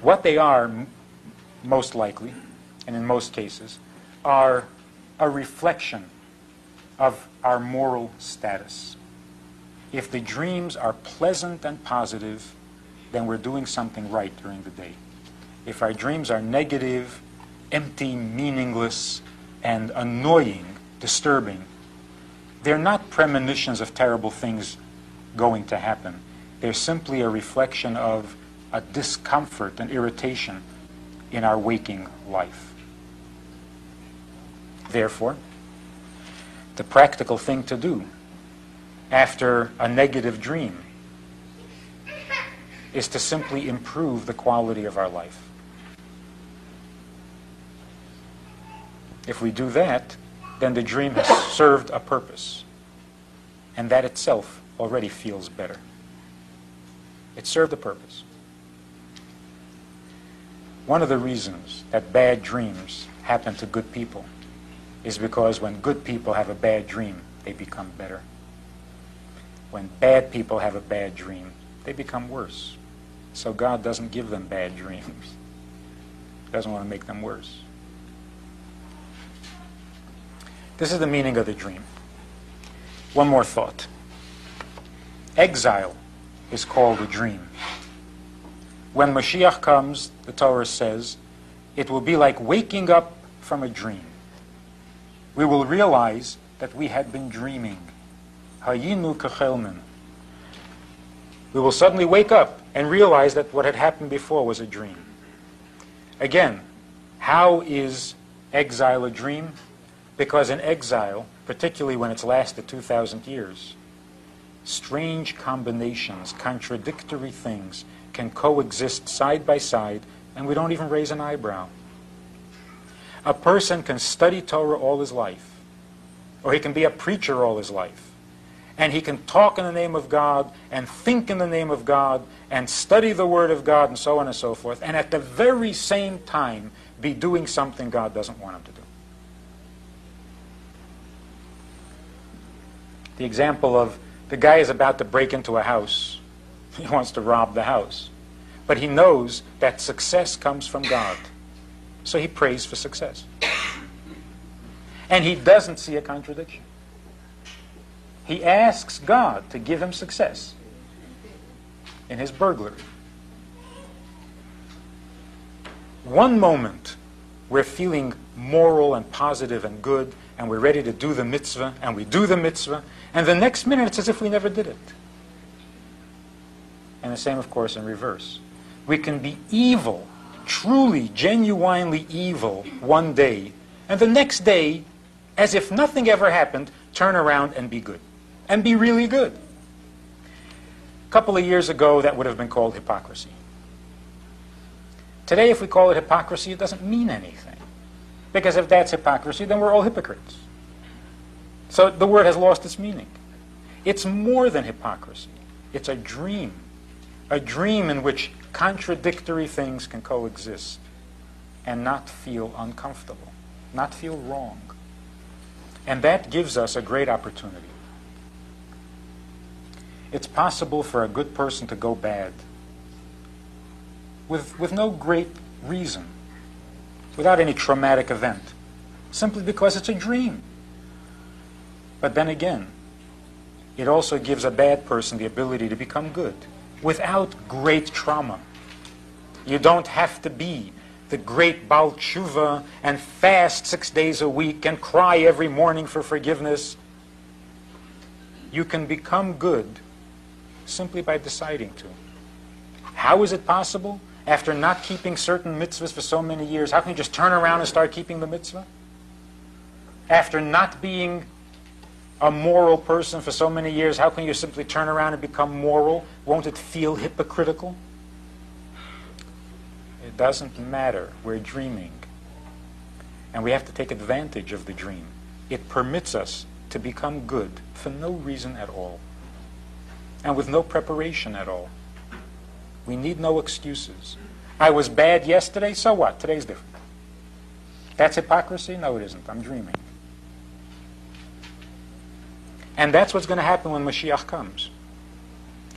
What they are, most likely, and in most cases, are a reflection of our moral status. If the dreams are pleasant and positive, then we're doing something right during the day. If our dreams are negative, empty, meaningless, and annoying, disturbing, they're not premonitions of terrible things going to happen. They're simply a reflection of a discomfort and irritation in our waking life. Therefore, the practical thing to do after a negative dream is to simply improve the quality of our life. If we do that, then the dream has served a purpose, and that itself already feels better. It served a purpose. One of the reasons that bad dreams happen to good people is because when good people have a bad dream, they become better. When bad people have a bad dream, they become worse. So God doesn't give them bad dreams. He doesn't want to make them worse. This is the meaning of the dream. One more thought. Exile is called a dream. When Mashiach comes, the Torah says, it will be like waking up from a dream. We will realize that we had been dreaming. Hayinu kachelmen. We will suddenly wake up and realize that what had happened before was a dream. Again, how is exile a dream? Because in exile, particularly when it's lasted 2,000 years, strange combinations, contradictory things can coexist side by side, and we don't even raise an eyebrow. A person can study Torah all his life, or he can be a preacher all his life, and he can talk in the name of God, and think in the name of God, and study the Word of God, and so on and so forth, and at the very same time be doing something God doesn't want him to do. The example of the guy is about to break into a house. He wants to rob the house. But he knows that success comes from God. So he prays for success. And he doesn't see a contradiction. He asks God to give him success in his burglary. One moment we're feeling moral and positive and good, and we're ready to do the mitzvah, and we do the mitzvah, and the next minute it's as if we never did it. And the same, of course, in reverse. We can be evil, truly, genuinely evil, one day, and the next day, as if nothing ever happened, turn around and be good. And be really good. A couple of years ago, that would have been called hypocrisy. Today, if we call it hypocrisy, it doesn't mean anything. Because if that's hypocrisy, then we're all hypocrites. So the word has lost its meaning. It's more than hypocrisy, it's a dream. A dream in which contradictory things can coexist and not feel uncomfortable, not feel wrong. And that gives us a great opportunity. It's possible for a good person to go bad with, with no great reason, without any traumatic event, simply because it's a dream. But then again, it also gives a bad person the ability to become good without great trauma. You don't have to be the great Baal Tshuva and fast six days a week and cry every morning for forgiveness. You can become good simply by deciding to. How is it possible? After not keeping certain mitzvahs for so many years, how can you just turn around and start keeping the mitzvah? After not being a moral person for so many years, how can you simply turn around and become moral? Won't it feel hypocritical? It doesn't matter. We're dreaming. And we have to take advantage of the dream. It permits us to become good for no reason at all and with no preparation at all. We need no excuses. I was bad yesterday, so what? Today's different. That's hypocrisy? No, it isn't. I'm dreaming. And that's what's going to happen when Mashiach comes.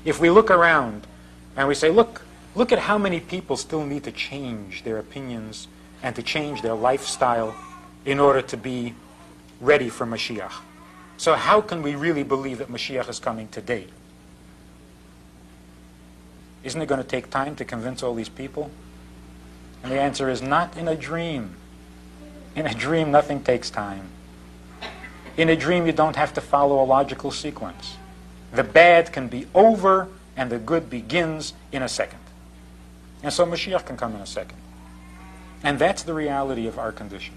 If we look around and we say, look, look at how many people still need to change their opinions and to change their lifestyle in order to be ready for Mashiach. So how can we really believe that Mashiach is coming today? Isn't it going to take time to convince all these people? And the answer is not in a dream. In a dream, nothing takes time. In a dream, you don't have to follow a logical sequence. The bad can be over and the good begins in a second. And so Mashiach can come in a second. And that's the reality of our condition.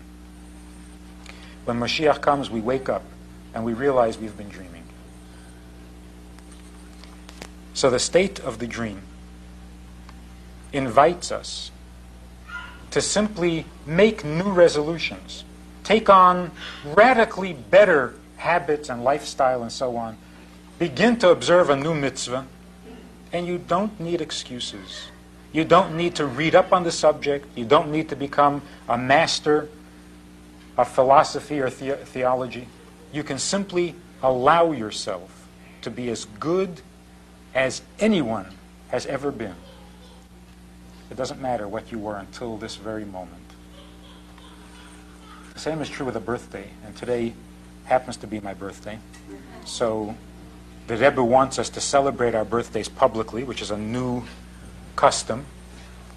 When Mashiach comes, we wake up and we realize we've been dreaming. So the state of the dream invites us to simply make new resolutions, take on radically better habits and lifestyle and so on, begin to observe a new mitzvah, and you don't need excuses. You don't need to read up on the subject. You don't need to become a master of philosophy or the- theology. You can simply allow yourself to be as good as anyone has ever been. It doesn't matter what you were until this very moment. The same is true with a birthday, and today happens to be my birthday. So the Rebbe wants us to celebrate our birthdays publicly, which is a new custom.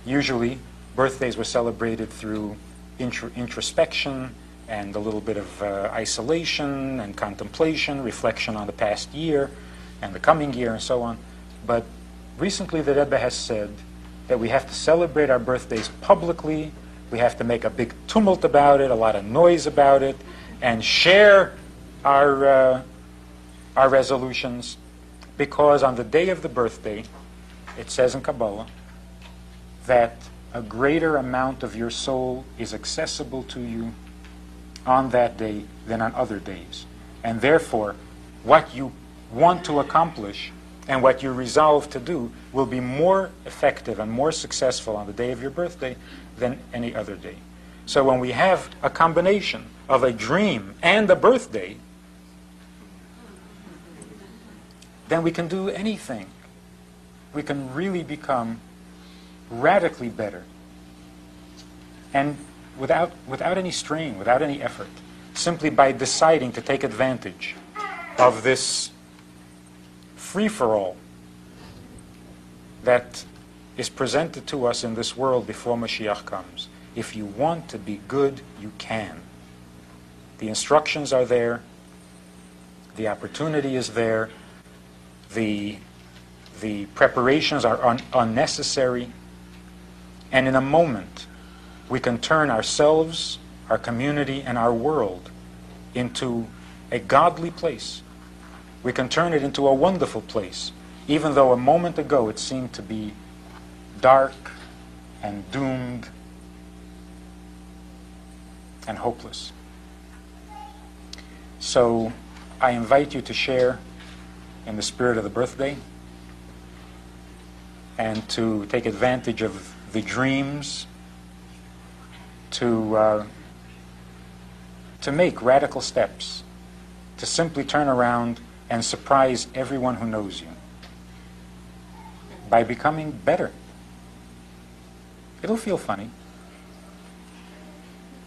Usually, birthdays were celebrated through intro- introspection and a little bit of uh, isolation and contemplation, reflection on the past year and the coming year, and so on. But recently, the Rebbe has said that we have to celebrate our birthdays publicly. We have to make a big tumult about it, a lot of noise about it, and share our, uh, our resolutions because on the day of the birthday, it says in Kabbalah that a greater amount of your soul is accessible to you on that day than on other days. And therefore, what you want to accomplish and what you resolve to do will be more effective and more successful on the day of your birthday than any other day. So when we have a combination of a dream and a birthday, then we can do anything. We can really become radically better. And without, without any strain, without any effort, simply by deciding to take advantage of this free for all that is presented to us in this world before Mashiach comes. If you want to be good, you can. The instructions are there, the opportunity is there, the, the preparations are un- unnecessary, and in a moment, we can turn ourselves, our community, and our world into a godly place. We can turn it into a wonderful place, even though a moment ago it seemed to be dark and doomed and hopeless. So I invite you to share in the spirit of the birthday and to take advantage of the dreams to, uh, to make radical steps, to simply turn around and surprise everyone who knows you by becoming better. It'll feel funny.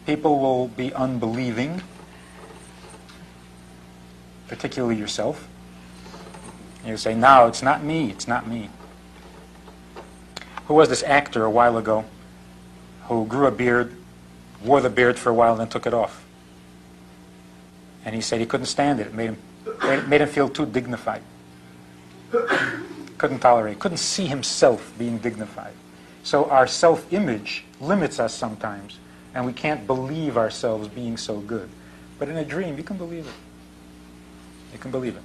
People will be unbelieving, particularly yourself. You'll say, No, it's not me, it's not me. Who was this actor a while ago who grew a beard, wore the beard for a while, and then took it off? And he said he couldn't stand it. It made him, made him feel too dignified. Couldn't tolerate, couldn't see himself being dignified. So our self image limits us sometimes, and we can't believe ourselves being so good. But in a dream, you can believe it. You can believe it.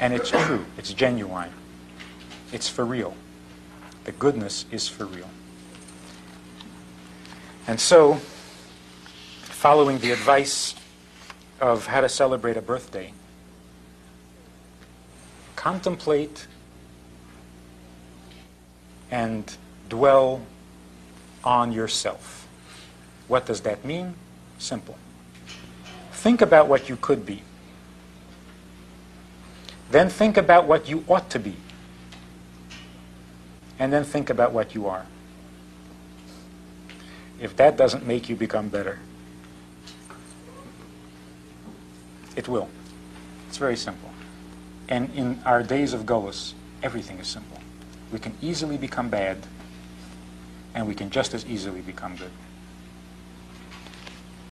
And it's true, it's genuine, it's for real. The goodness is for real. And so, following the advice of how to celebrate a birthday, contemplate and dwell on yourself. What does that mean? Simple. Think about what you could be. Then think about what you ought to be. And then think about what you are. If that doesn't make you become better, it will. It's very simple. And in our days of Golas, everything is simple. We can easily become bad, and we can just as easily become good.